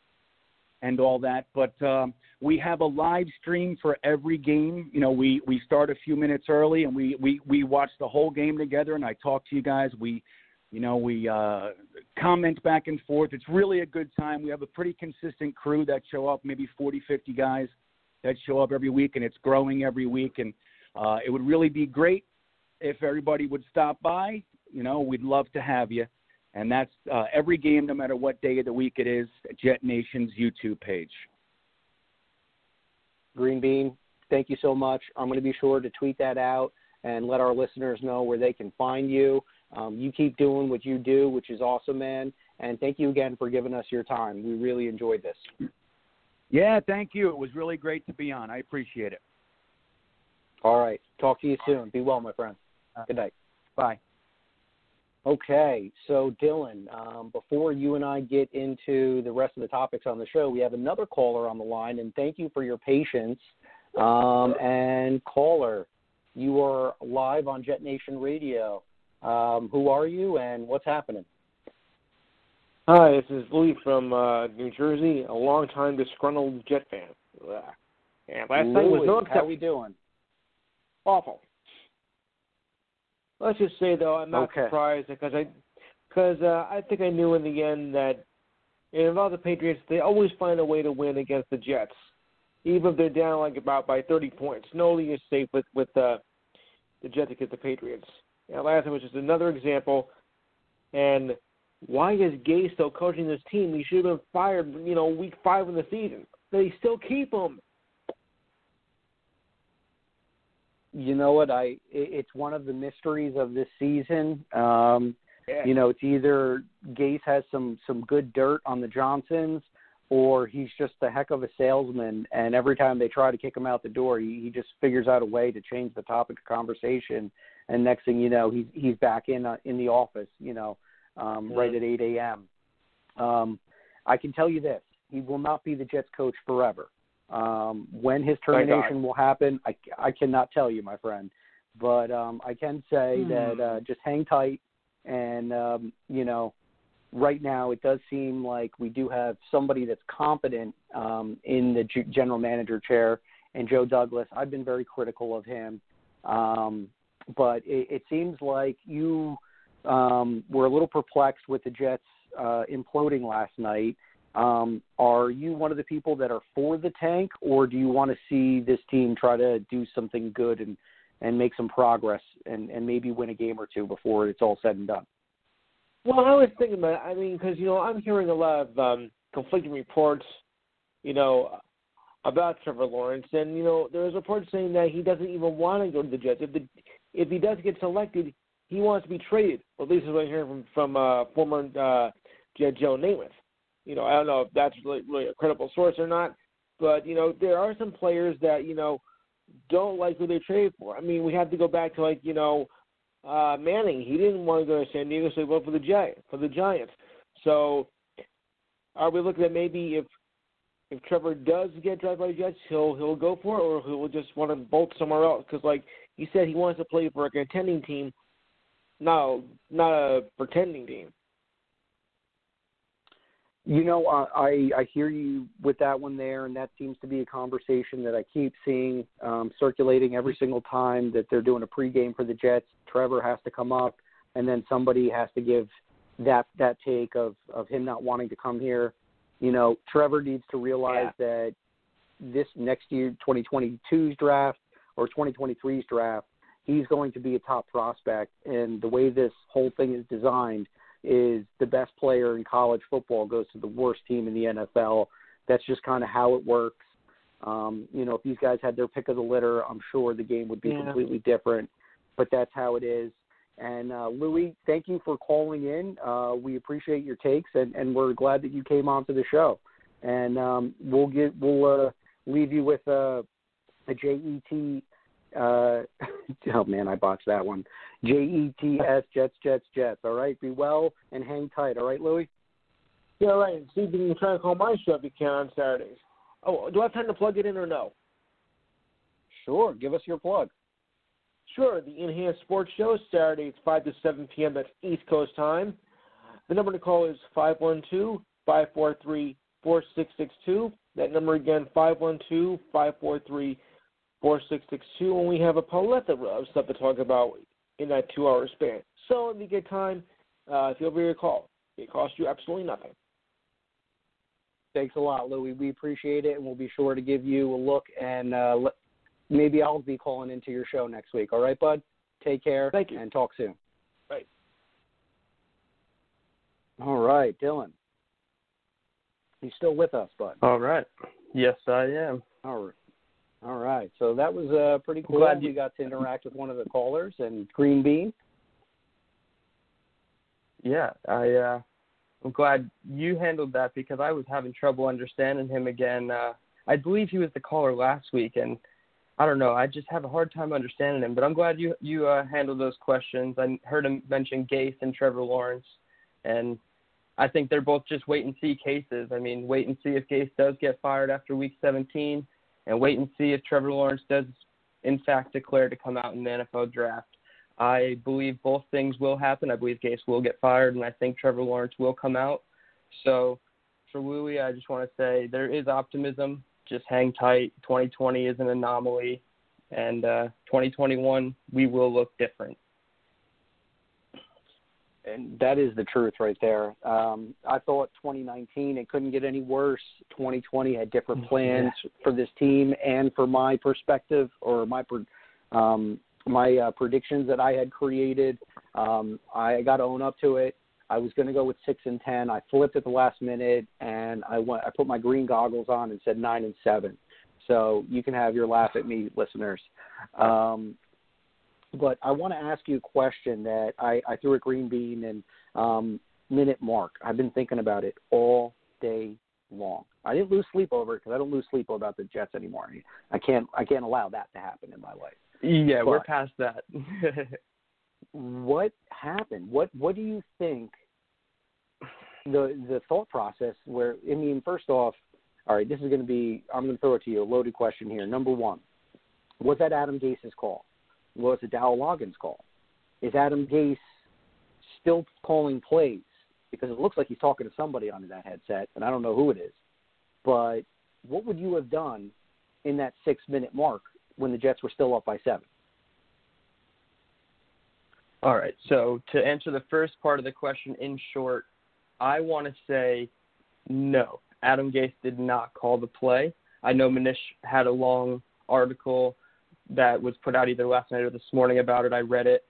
and all that. But um, we have a live stream for every game. You know, we we start a few minutes early, and we we we watch the whole game together, and I talk to you guys. We you know, we uh, comment back and forth. It's really a good time. We have a pretty consistent crew that show up, maybe 40, 50 guys that show up every week, and it's growing every week. And uh, it would really be great if everybody would stop by. You know, we'd love to have you. And that's uh, every game, no matter what day of the week it is, Jet Nation's YouTube page. Green Bean, thank you so much. I'm going to be sure to tweet that out and let our listeners know where they can find you. Um, you keep doing what you do, which is awesome, man. And thank you again for giving us your time. We really enjoyed this. Yeah, thank you. It was really great to be on. I appreciate it. All right. Talk to you soon. Be well, my friend. Good night. Bye. Okay, so Dylan, um, before you and I get into the rest of the topics on the show, we have another caller on the line, and thank you for your patience. Um, and caller, you are live on Jet Nation Radio. Um, who are you, and what's happening? Hi, this is Louis from uh, New Jersey, a longtime disgruntled Jet fan. And last Louis, night was no how we doing? Awful. Let's just say though, I'm not Okay. surprised because I, because uh, I think I knew in the end that in all the Patriots, they always find a way to win against the Jets, even if they're down like about by 30 points. No league is safe with with uh, the Jets against the Patriots. And last night was just another example. And why is Gay still coaching this team? He should have been fired, you know, week five in the season. They still keep him. You know what? I it, it's one of the mysteries of this season. Um, Yeah. you know, it's either Gase has some some good dirt on the Johnsons, or he's just a heck of a salesman. And every time they try to kick him out the door, he, he just figures out a way to change the topic of conversation. And next thing you know, he's he's back in uh, in the office. You know, um, Mhm. right at 8 a.m. Um, I can tell you this: he will not be the Jets coach forever. Um, when his termination will happen, I, I cannot tell you, my friend. But um, I can say that uh, just hang tight, and um, you know, right now it does seem like we do have somebody that's competent um, in the G- general manager chair, and Joe Douglas. I've been very critical of him, um, but it, it seems like you um, were a little perplexed with the Jets uh, imploding last night. Um, are you one of the people that are for the tank, or do you want to see this team try to do something good and and make some progress and and maybe win a game or two before it's all said and done? Well, I was thinking about. I mean, because you know, I'm hearing a lot of um, conflicting reports, you know, about Trevor Lawrence, and you know, there's reports saying that he doesn't even want to go to the Jets. If the if he does get selected, he wants to be traded. Well, at least is what I'm hearing from from uh, former uh, Joe Namath. You know, I don't know if that's really, really a credible source or not, but you know, there are some players that you know don't like who they traded for. I mean, we have to go back to like you know uh, Manning. He didn't want to go to San Diego, so he went for the Gi- for the Giants. So, are we looking at maybe if if Trevor does get drafted by the Jets, he'll he'll go for it, or he'll just want to bolt somewhere else? Because like he said, he wants to play for a contending team, not not a pretending team. You know, I I hear you with that one there, and that seems to be a conversation that I keep seeing um, circulating every single time that they're doing a pregame for the Jets. Trevor has to come up, and then somebody has to give that that take of of him not wanting to come here. You know, Trevor needs to realize that this next year, 2022's draft or 2023's draft, he's going to be a top prospect, and the way this whole thing is designed is the best player in college football goes to the worst team in the NFL. That's just kind of how it works. Um, you know, if these guys had their pick of the litter, I'm sure the game would be Yeah. completely different. But that's how it is. And uh, Louis, thank you for calling in. Uh, we appreciate your takes, and, and we're glad that you came on to the show. And um, we'll get we'll uh, leave you with uh, a JET. Uh, oh man, I botched that one. J E T S Jets Jets Jets. All right, be well and hang tight. All right, Louis. Yeah, right. See if you can try to call my show if you can on Saturdays. Oh, do I have time to plug it in or no? Sure, give us your plug. Sure, the Enhanced Sports Show, Saturdays, 5 to 7 p.m. That's East Coast time. The number to call is 512 543 4662. That number again, 512 543 4662. And we have a plethora of stuff to talk about in that two hour span. So if you get time, uh, feel free to call. It costs you absolutely nothing. Thanks a lot, Louis. We appreciate it, and we'll be sure to give you a look. And uh, let, maybe I'll be calling into your show next week. All right, bud. Take care. Thank you. And talk soon. Right. All right, Dylan. You still with us, bud? All right. Yes, I am. All right. All right. So that was uh, pretty cool. glad you- got to interact with one of the callers and Green Bean. Yeah, I uh I'm glad you handled that because I was having trouble understanding him again. Uh I believe he was the caller last week and I don't know. I just have a hard time understanding him. But I'm glad you you uh, handled those questions. I heard him mention Gase and Trevor Lawrence, and I think they're both just wait and see cases. I mean, wait and see if Gase does get fired after Week 17, and wait and see if Trevor Lawrence does in fact declare to come out in the NFL draft. I believe both things will happen. I believe Gase will get fired, and I think Trevor Lawrence will come out. So for Louis, I just want to say there is optimism. Just hang tight. 2020 is an anomaly, and uh, 2021 we will look different. And that is the truth right there. Um, I thought 2019 it couldn't get any worse. 2020 had different plans yeah. for this team and for my perspective or my um, my uh, predictions that I had created. Um, I got to own up to it. I was going to go with six and ten. I flipped at the last minute, and I went. I put my green goggles on and said nine and seven. So you can have your laugh at me, listeners. Um, but I want to ask you a question that I, I threw a Green Bean and um, minute mark. I've been thinking about it all day long. I didn't lose sleep over it because I don't lose sleep about the Jets anymore. I can't I can't allow that to happen in my life. Yeah, but we're past that. what happened? What What do you think? The the thought process where I mean, first off, all right, this is going to be I'm going to throw it to you a loaded question here. Number one, was that Adam Gase's call? Was it Dowell Loggains' call? Is Adam Gase still calling plays? Because it looks like he's talking to somebody on that headset, and I don't know who it is. But what would you have done in that six minute mark when the Jets were still up by seven. All right. So to answer the first part of the question in short, I want to say no. Adam Gase did not call the play. I know Manish had a long article that was put out either last night or this morning about it. I read it,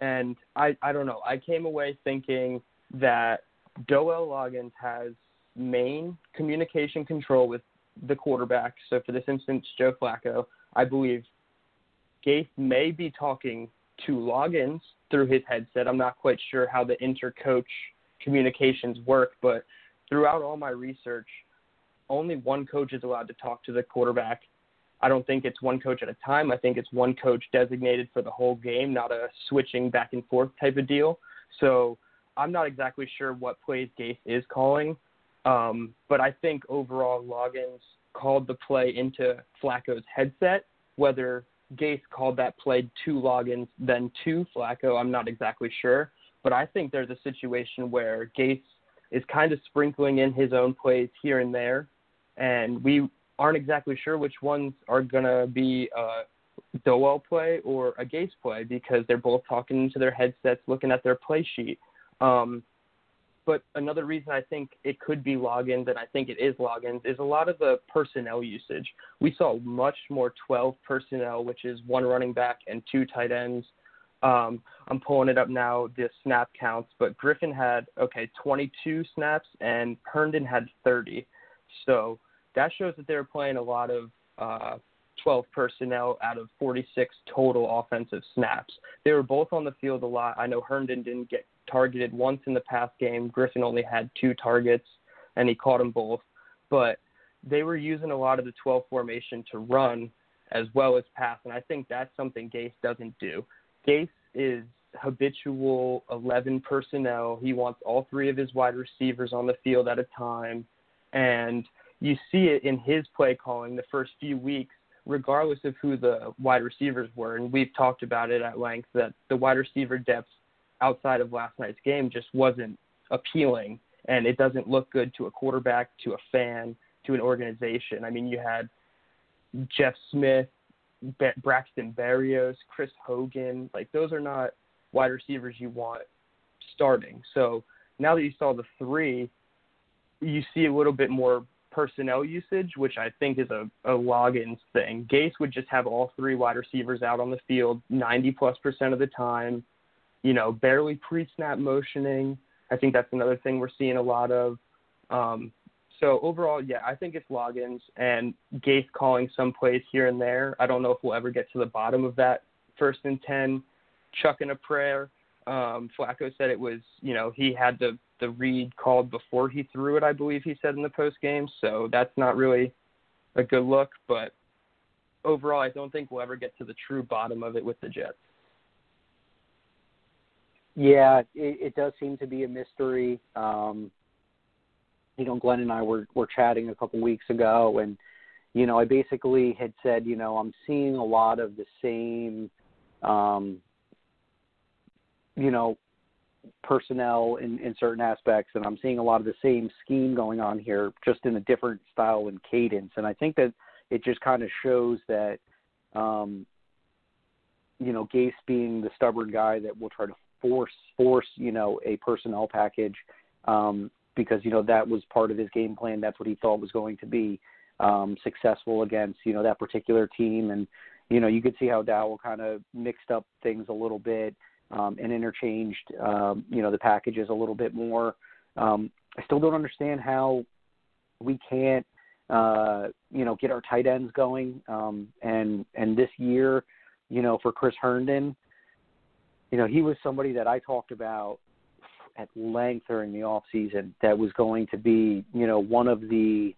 and I I don't know. I came away thinking that Dowell Loggains has main communication control with the quarterback. So for this instance, Joe Flacco, I believe Gase may be talking to Loggains through his headset. I'm not quite sure how the inter-coach communications work, but throughout all my research, only one coach is allowed to talk to the quarterback. I don't think it's one coach at a time. I think it's one coach designated for the whole game, not a switching back and forth type of deal. So I'm not exactly sure what plays Gase is calling, um, but I think overall Loggains called the play into Flacco's headset. Whether Gase called that play to Loggains then to Flacco, I'm not exactly sure. But I think there's a situation where Gase is kind of sprinkling in his own plays here and there, and we aren't exactly sure which ones are going to be a Dowell play or a Gase play because they're both talking into their headsets, looking at their play sheet. Um, but another reason I think it could be Loggains, and I think it is Loggains, is a lot of the personnel usage. We saw much more 12 personnel, which is one running back and two tight ends. Um, I'm pulling it up now, the snap counts, but Griffin had, okay, 22 snaps, and Herndon had 30. So that shows that they were playing a lot of uh, 12 personnel out of 46 total offensive snaps. They were both on the field a lot. I know Herndon didn't get targeted once in the past game. Griffin only had two targets, and he caught them both. But they were using a lot of the 12 formation to run as well as pass, and I think that's something Gase doesn't do. Gase is habitual 11 personnel. He wants all three of his wide receivers on the field at a time, and you see it in his play calling the first few weeks regardless of who the wide receivers were. And we've talked about it at length that the wide receiver depth outside of last night's game just wasn't appealing. And it doesn't look good to a quarterback, to a fan, to an organization. I mean, you had Jeff Smith, Braxton Berrios, Chris Hogan. Like, those are not wide receivers you want starting. So now that you saw the three, you see a little bit more personnel usage, which I think is a, a Loggains thing. Gase would just have all three wide receivers out on the field 90 plus percent of the time, you know, barely pre snap motioning. I think that's another thing we're seeing a lot of. Um, so overall, yeah, I think it's Loggains and Gase calling some plays here and there. I don't know if we'll ever get to the bottom of that first and 10, chucking a prayer. Um, Flacco said it was, you know, he had the the read called before he threw it. I believe he said in the post game. So that's not really a good look. But overall, I don't think we'll ever get to the true bottom of it with the Jets. Yeah, it, it does seem to be a mystery. Um, you know, Glenn and I were were chatting a couple weeks ago, and you know, I basically had said, you know, I'm seeing a lot of the same, um, you know, personnel in, in certain aspects, and I'm seeing a lot of the same scheme going on here, just in a different style and cadence. And I think that it just kind of shows that, um, you know, Gase being the stubborn guy that will try to force force you know a personnel package um, because you know that was part of his game plan. That's what he thought was going to be um, successful against you know that particular team, and you know you could see how Dowell kind of mixed up things a little bit um, and interchanged um, you know the packages a little bit more. Um, I still don't understand how we can't uh, you know get our tight ends going, um, and and this year, you know for Chris Herndon, you know he was somebody that I talked about at length during the off season that was going to be you know one of the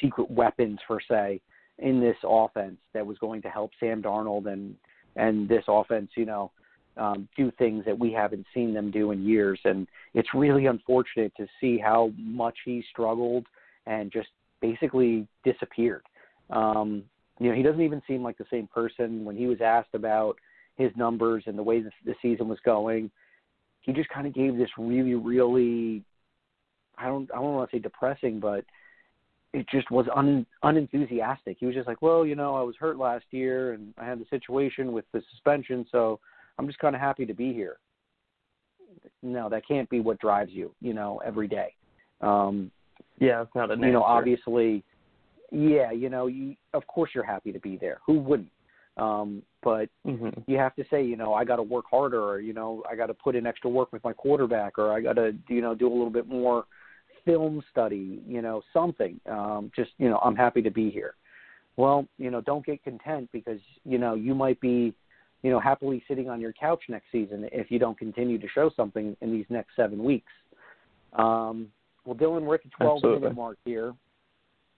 secret weapons per se in this offense that was going to help Sam Darnold and and this offense, you know, um, do things that we haven't seen them do in years. And it's really unfortunate to see how much he struggled and just basically disappeared. Um, you know, he doesn't even seem like the same person when he was asked about his numbers and the way the, the season was going. He just kind of gave this really, really, I don't, I don't want to say depressing, but it just was un, unenthusiastic. He was just like, well, you know, I was hurt last year and I had the situation with the suspension, so I'm just kind of happy to be here. No, that can't be what drives you, you know, every day. Um, yeah, it's not a. You know, obviously, yeah, you know, you of course you're happy to be there. Who wouldn't? Um, but mm-hmm. you have to say, you know, I got to work harder, or you know, I got to put in extra work with my quarterback, or I got to, you know, do a little bit more film study, you know, something. Um, just, you know, I'm happy to be here. Well, you know, don't get content because, you know, you might be, you know, happily sitting on your couch next season if you don't continue to show something in these next seven weeks. Um, well, Dylan, we're at the 12 Absolutely. minute mark here.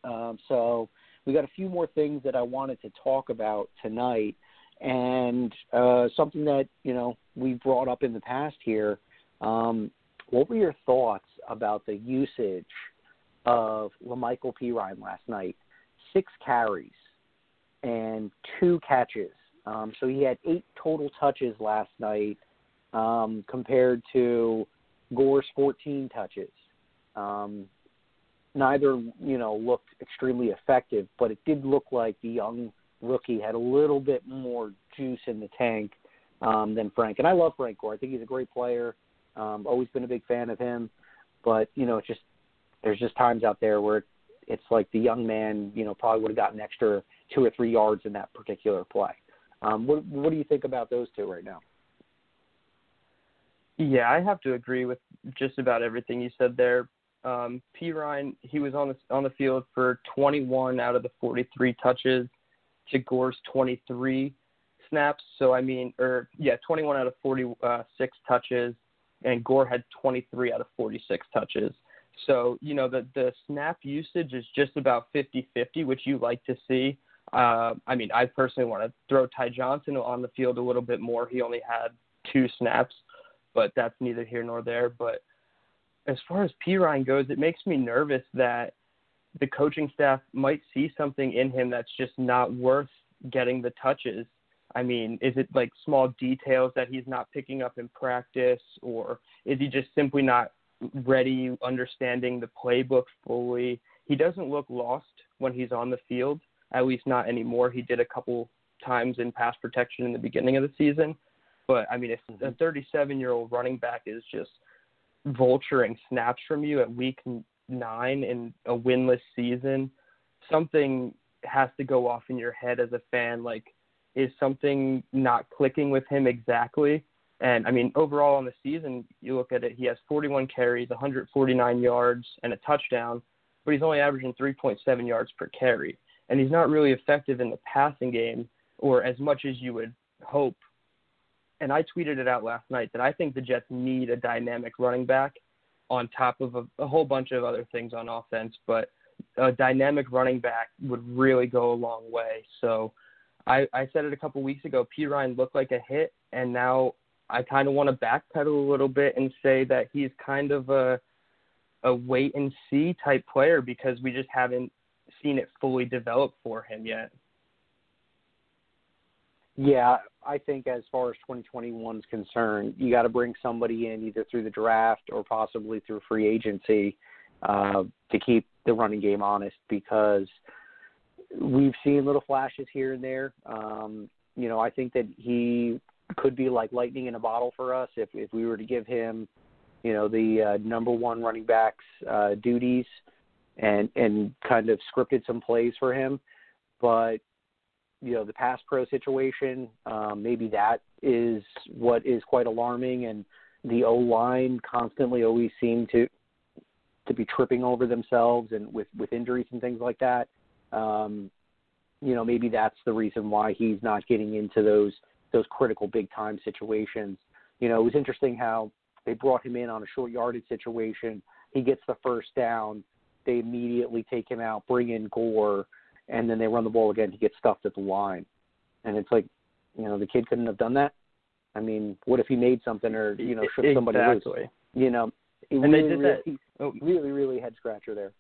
Um, so we got a few more things that I wanted to talk about tonight. And uh, something that, you know, we brought up in the past here. Um, what were your thoughts about the usage of La'Mical Perine last night? Six carries and two catches. Um, so he had eight total touches last night um, compared to Gore's 14 touches. Um, neither, you know, looked extremely effective, but it did look like the young rookie had a little bit more juice in the tank um, than Frank. And I love Frank Gore. I think he's a great player. Um, always been a big fan of him, but you know, it's just there's just times out there where it's like the young man, you know, probably would have gotten extra two or three yards in that particular play. Um, what what do you think about those two right now? Yeah, I have to agree with just about everything you said there. Um, Perine, he was on the on the field for 21 out of the 43 touches to Gore's 23 snaps. So I mean, or yeah, 21 out of 46 touches and Gore had 23 out of 46 touches. So, you know, the, the snap usage is just about 50 50, which you like to see. Uh, I mean, I personally want to throw Ty Johnson on the field a little bit more. He only had two snaps, but that's neither here nor there. But as far as Perine goes, it makes me nervous that the coaching staff might see something in him that's just not worth getting the touches I mean, is it like small details that he's not picking up in practice, or is he just simply not ready, understanding the playbook fully? He doesn't look lost when he's on the field, at least not anymore. He did a couple times in pass protection in the beginning of the season. But I mean, if a mm-hmm. 37 year old running back is just vulturing snaps from you at week nine in a winless season, something has to go off in your head as a fan. Like, is something not clicking with him exactly. And I mean, overall on the season, you look at it, he has 41 carries, 149 yards, and a touchdown, but he's only averaging 3.7 yards per carry. And he's not really effective in the passing game or as much as you would hope. And I tweeted it out last night that I think the Jets need a dynamic running back on top of a, a whole bunch of other things on offense, but a dynamic running back would really go a long way. So I, I said it a couple weeks ago. Perine looked like a hit, and now I kind of want to backpedal a little bit and say that he's kind of a a wait and see type player because we just haven't seen it fully develop for him yet. Yeah, I think as far as 2021 is concerned, you got to bring somebody in either through the draft or possibly through free agency uh, to keep the running game honest because we've seen little flashes here and there. Um, you know, I think that he could be like lightning in a bottle for us if if we were to give him, you know, the uh, number one running backs uh, duties and and kind of scripted some plays for him. But you know, the pass pro situation, um, maybe that is what is quite alarming, and the O line constantly always seem to to be tripping over themselves and with with injuries and things like that. Um, you know, maybe that's the reason why he's not getting into those those critical big time situations. You know, it was interesting how they brought him in on a short yardage situation. He gets the first down. They immediately take him out, bring in Gore, and then they run the ball again. He gets stuffed at the line. And it's like, you know, the kid couldn't have done that. I mean, what if he made something or, you know, shook somebody exactly. loose? You know, and really, they did really, that. Oh. Really, really head scratcher there.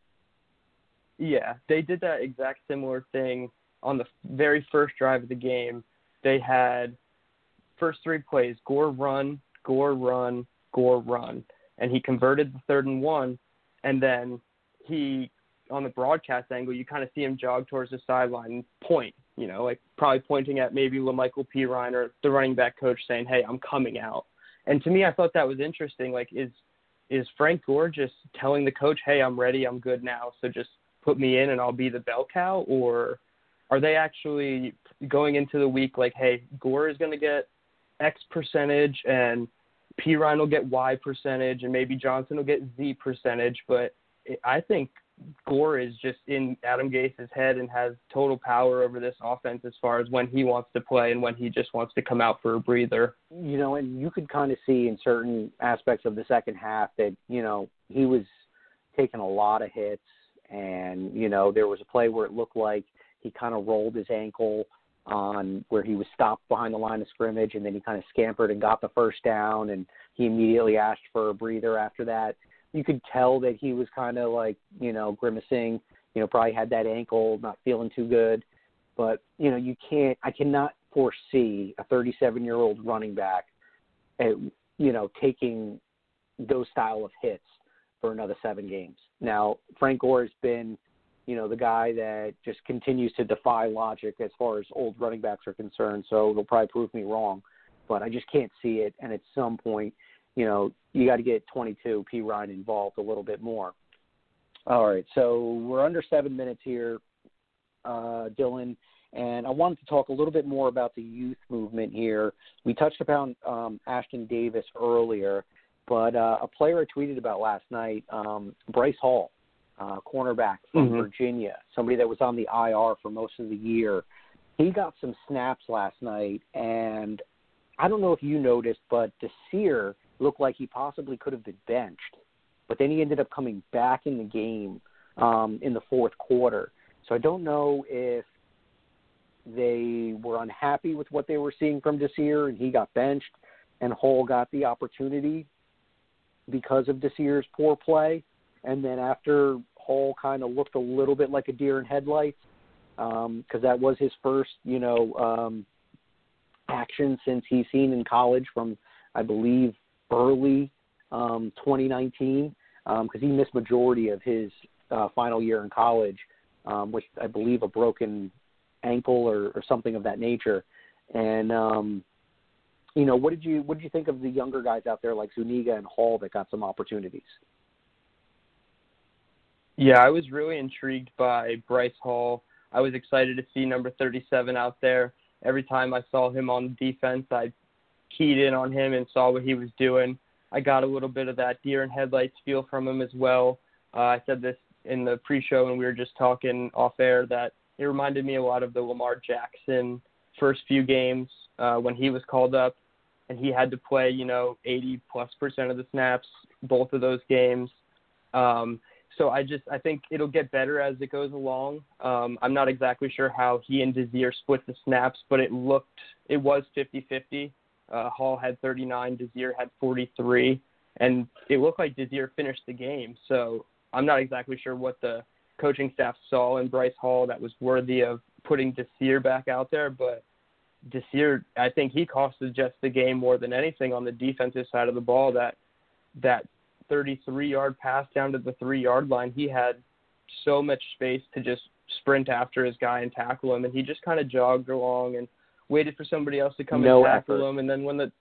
Yeah, they did that exact similar thing on the very first drive of the game. They had first three plays: Gore run, Gore run, Gore run, and he converted the third and one. And then he, on the broadcast angle, you kind of see him jog towards the sideline point. You know, like probably pointing at maybe La'Mical Perine or the running back coach saying, "Hey, I'm coming out." And to me, I thought that was interesting. Like, is is Frank Gore just telling the coach, "Hey, I'm ready, I'm good now, so just put me in and I'll be the bell cow," or are they actually going into the week like, "Hey, Gore is going to get X percentage and P. Ryan will get Y percentage and maybe Johnson will get Z percentage," but I think Gore is just in Adam Gase's head and has total power over this offense as far as when he wants to play and when he just wants to come out for a breather. You know, and you could kind of see in certain aspects of the second half that, you know, he was taking a lot of hits and, you know, there was a play where it looked like he kind of rolled his ankle on where he was stopped behind the line of scrimmage and then he kind of scampered and got the first down and he immediately asked for a breather after that you could tell that he was kind of like you know grimacing you know probably had that ankle not feeling too good. But you know you can't i cannot foresee a 37 year old running back at, eh, you know taking those style of hits for another seven games. Now frank gore has been you know the guy that just continues to defy logic as far as old running backs are concerned so they'll probably prove me wrong. But i just can't see it and at some point you know, you got to get 22 Perine involved a little bit more. All right, so we're under seven minutes here, uh, Dylan, and I wanted to talk a little bit more about the youth movement here. We touched upon um, Ashtyn Davis earlier, but uh, a player I tweeted about last night, um, Bryce Hall, uh, cornerback from mm-hmm. Virginia, somebody that was on the IR for most of the year. He got some snaps last night, and I don't know if you noticed, but Desir looked like he possibly could have been benched, but then he ended up coming back in the game um, in the fourth quarter. So I don't know if they were unhappy with what they were seeing from Desir and he got benched, and Hall got the opportunity because of Desir's poor play. And then after Hall kind of looked a little bit like a deer in headlights, because um, that was his first, you know, um, action since he's seen in college from, I believe, early um, 2019 because um, he missed majority of his uh, final year in college, um, with I believe a broken ankle or, or something of that nature. And um, you know, what did you what did you think of the younger guys out there like Zuniga and Hall that got some opportunities? Yeah, I was really intrigued by Bryce Hall. I was excited to see number 37 out there. Every time I saw him on defense, I keyed in on him and saw what he was doing. I got a little bit of that deer in headlights feel from him as well. Uh, I said this in the pre-show when we were just talking off air that it reminded me a lot of the Lamar Jackson first few games uh, when he was called up and he had to play, you know, 80 plus percent of the snaps both of those games. Um, so I just I think it'll get better as it goes along. Um, I'm not exactly sure how he and Desir split the snaps, but it looked it was 50-50. Uh, Hall had 39, Desir had 43, and it looked like Desir finished the game. So I'm not exactly sure what the coaching staff saw in Bryce Hall that was worthy of putting Desir back out there, but Desir, I think he costed Jets the game more than anything on the defensive side of the ball. That that 33 yard pass down to the three yard line, he had so much space to just sprint after his guy and tackle him, and he just kind of jogged along and waited for somebody else to come no and tackle effort. him. And then when the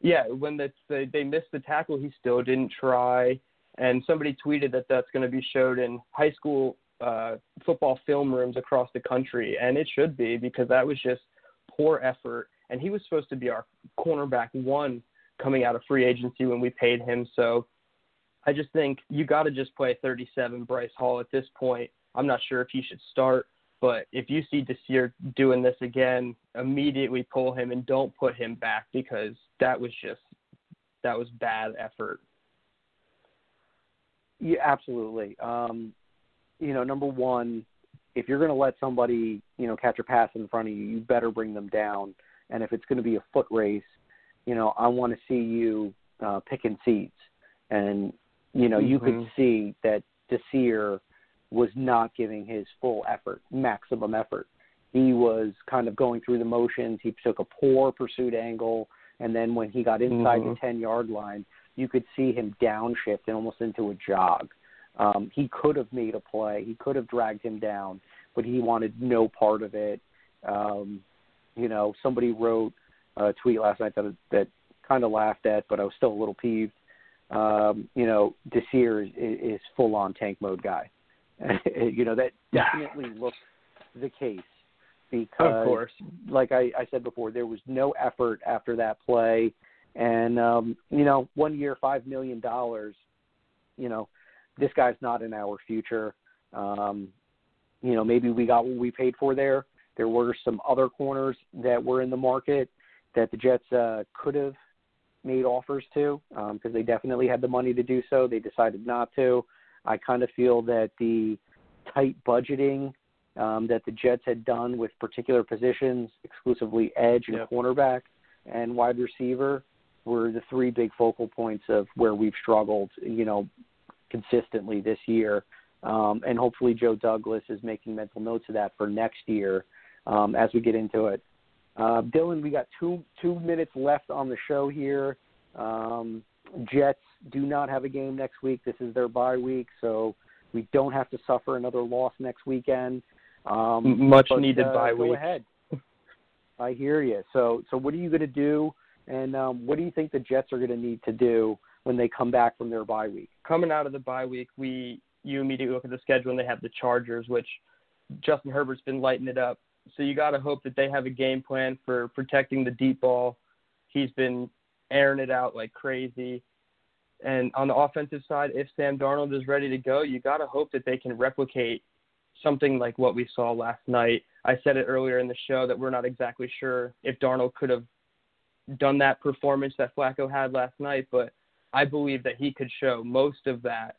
yeah when the, they, they missed the tackle, he still didn't try. And somebody tweeted that that's going to be showed in high school uh, football film rooms across the country, and it should be because that was just poor effort. And he was supposed to be our cornerback one coming out of free agency when we paid him. So I just think you got to just play 37 Bryce Hall at this point. I'm not sure if he should start, but if you see Desir doing this again, immediately pull him and don't put him back because that was just that was bad effort. Yeah, absolutely. Um, you know, number one, if you're going to let somebody, you know, catch a pass in front of you, you better bring them down. And if it's going to be a foot race, you know, I want to see you uh, picking seats. And you know, mm-hmm. you could Mm-hmm. see that Desir was not giving his full effort, maximum effort. He was kind of going through the motions. He took a poor pursuit angle, and then when he got inside Mhm. the ten yard line, you could see him downshift and almost into a jog. Um, he could have made a play. He could have dragged him down, but he wanted no part of it. Um, you know, somebody wrote a tweet last night that that kind of laughed at, but I was still a little peeved. Um, you know, Desir is, is full on tank mode guy. you know, that definitely looks the case because, Of course. like I, I said before, there was no effort after that play. And, um, you know, one year, $5 million, you know, this guy's not in our future. Um, you know, maybe we got what we paid for there. There were some other corners that were in the market that the Jets uh, could have made offers to because um, they definitely had the money to do so. They decided not to. I kind of feel that the tight budgeting um, that the Jets had done with particular positions, exclusively edge and Yep. cornerback and wide receiver, were the three big focal points of where we've struggled, you know, consistently this year. Um, and hopefully Joe Douglas is making mental notes of that for next year um, as we get into it. Uh, Dylan, we got two two minutes left on the show here. Um, Jets do not have a game next week. This is their bye week, so we don't have to suffer another loss next weekend. Um, much but, needed uh, bye go week. ahead. I hear you. So, so what are you going to do, and um, what do you think the Jets are going to need to do when they come back from their bye week? coming out of the bye week, we you immediately look at the schedule and they have the Chargers, which Justin Herbert's been lighting it up. So you got to hope that they have a game plan for protecting the deep ball. He's been airing it out like crazy. And on the offensive side, if Sam Darnold is ready to go, you got to hope that they can replicate something like what we saw last night. I said it earlier in the show that we're not exactly sure if Darnold could have done that performance that Flacco had last night, but I believe that he could show most of that.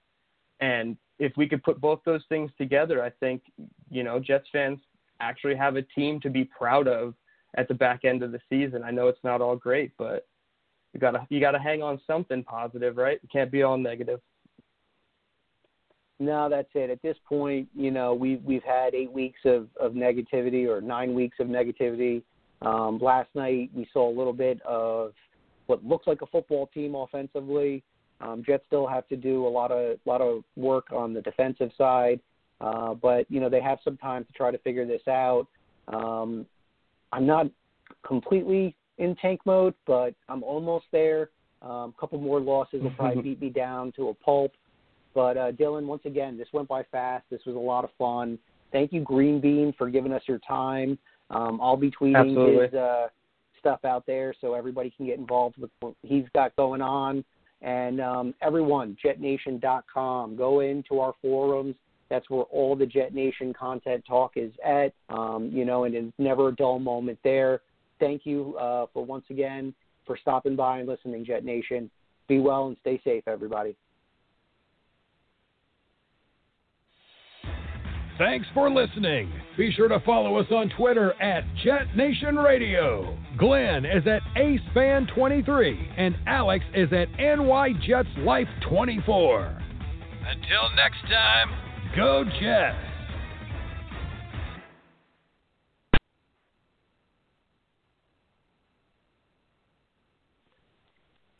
And if we could put both those things together, I think, you know, Jets fans actually have a team to be proud of at the back end of the season. I know it's not all great, but you gotta you gotta hang on something positive, right? It can't be all negative. No, that's it. At this point, you know, we've we've had eight weeks of, of negativity or nine weeks of negativity. Um, last night we saw a little bit of what looks like a football team offensively. Um, Jets still have to do a lot of lot of work on the defensive side, uh, but you know they have some time to try to figure this out. Um, I'm not completely in tank mode, but I'm almost there. A um, couple more losses will probably beat me down to a pulp. But uh, Dylan, once again, this went by fast. This was a lot of fun. Thank you, Green Bean, for giving us your time. Um, I'll be tweeting Absolutely. his uh, stuff out there so everybody can get involved with what he's got going on. And um, everyone, JetNation.com, go into our forums. That's where all the Jet Nation content talk is at. Um, you know, and it's never a dull moment there. Thank you uh, for once again for stopping by and listening, Jet Nation. Be well and stay safe, everybody. Thanks for listening. Be sure to follow us on Twitter at Jet Nation Radio. Glenn is at AceFan23 and Alex is at NY Jets Life 24. Until next time, go Jets.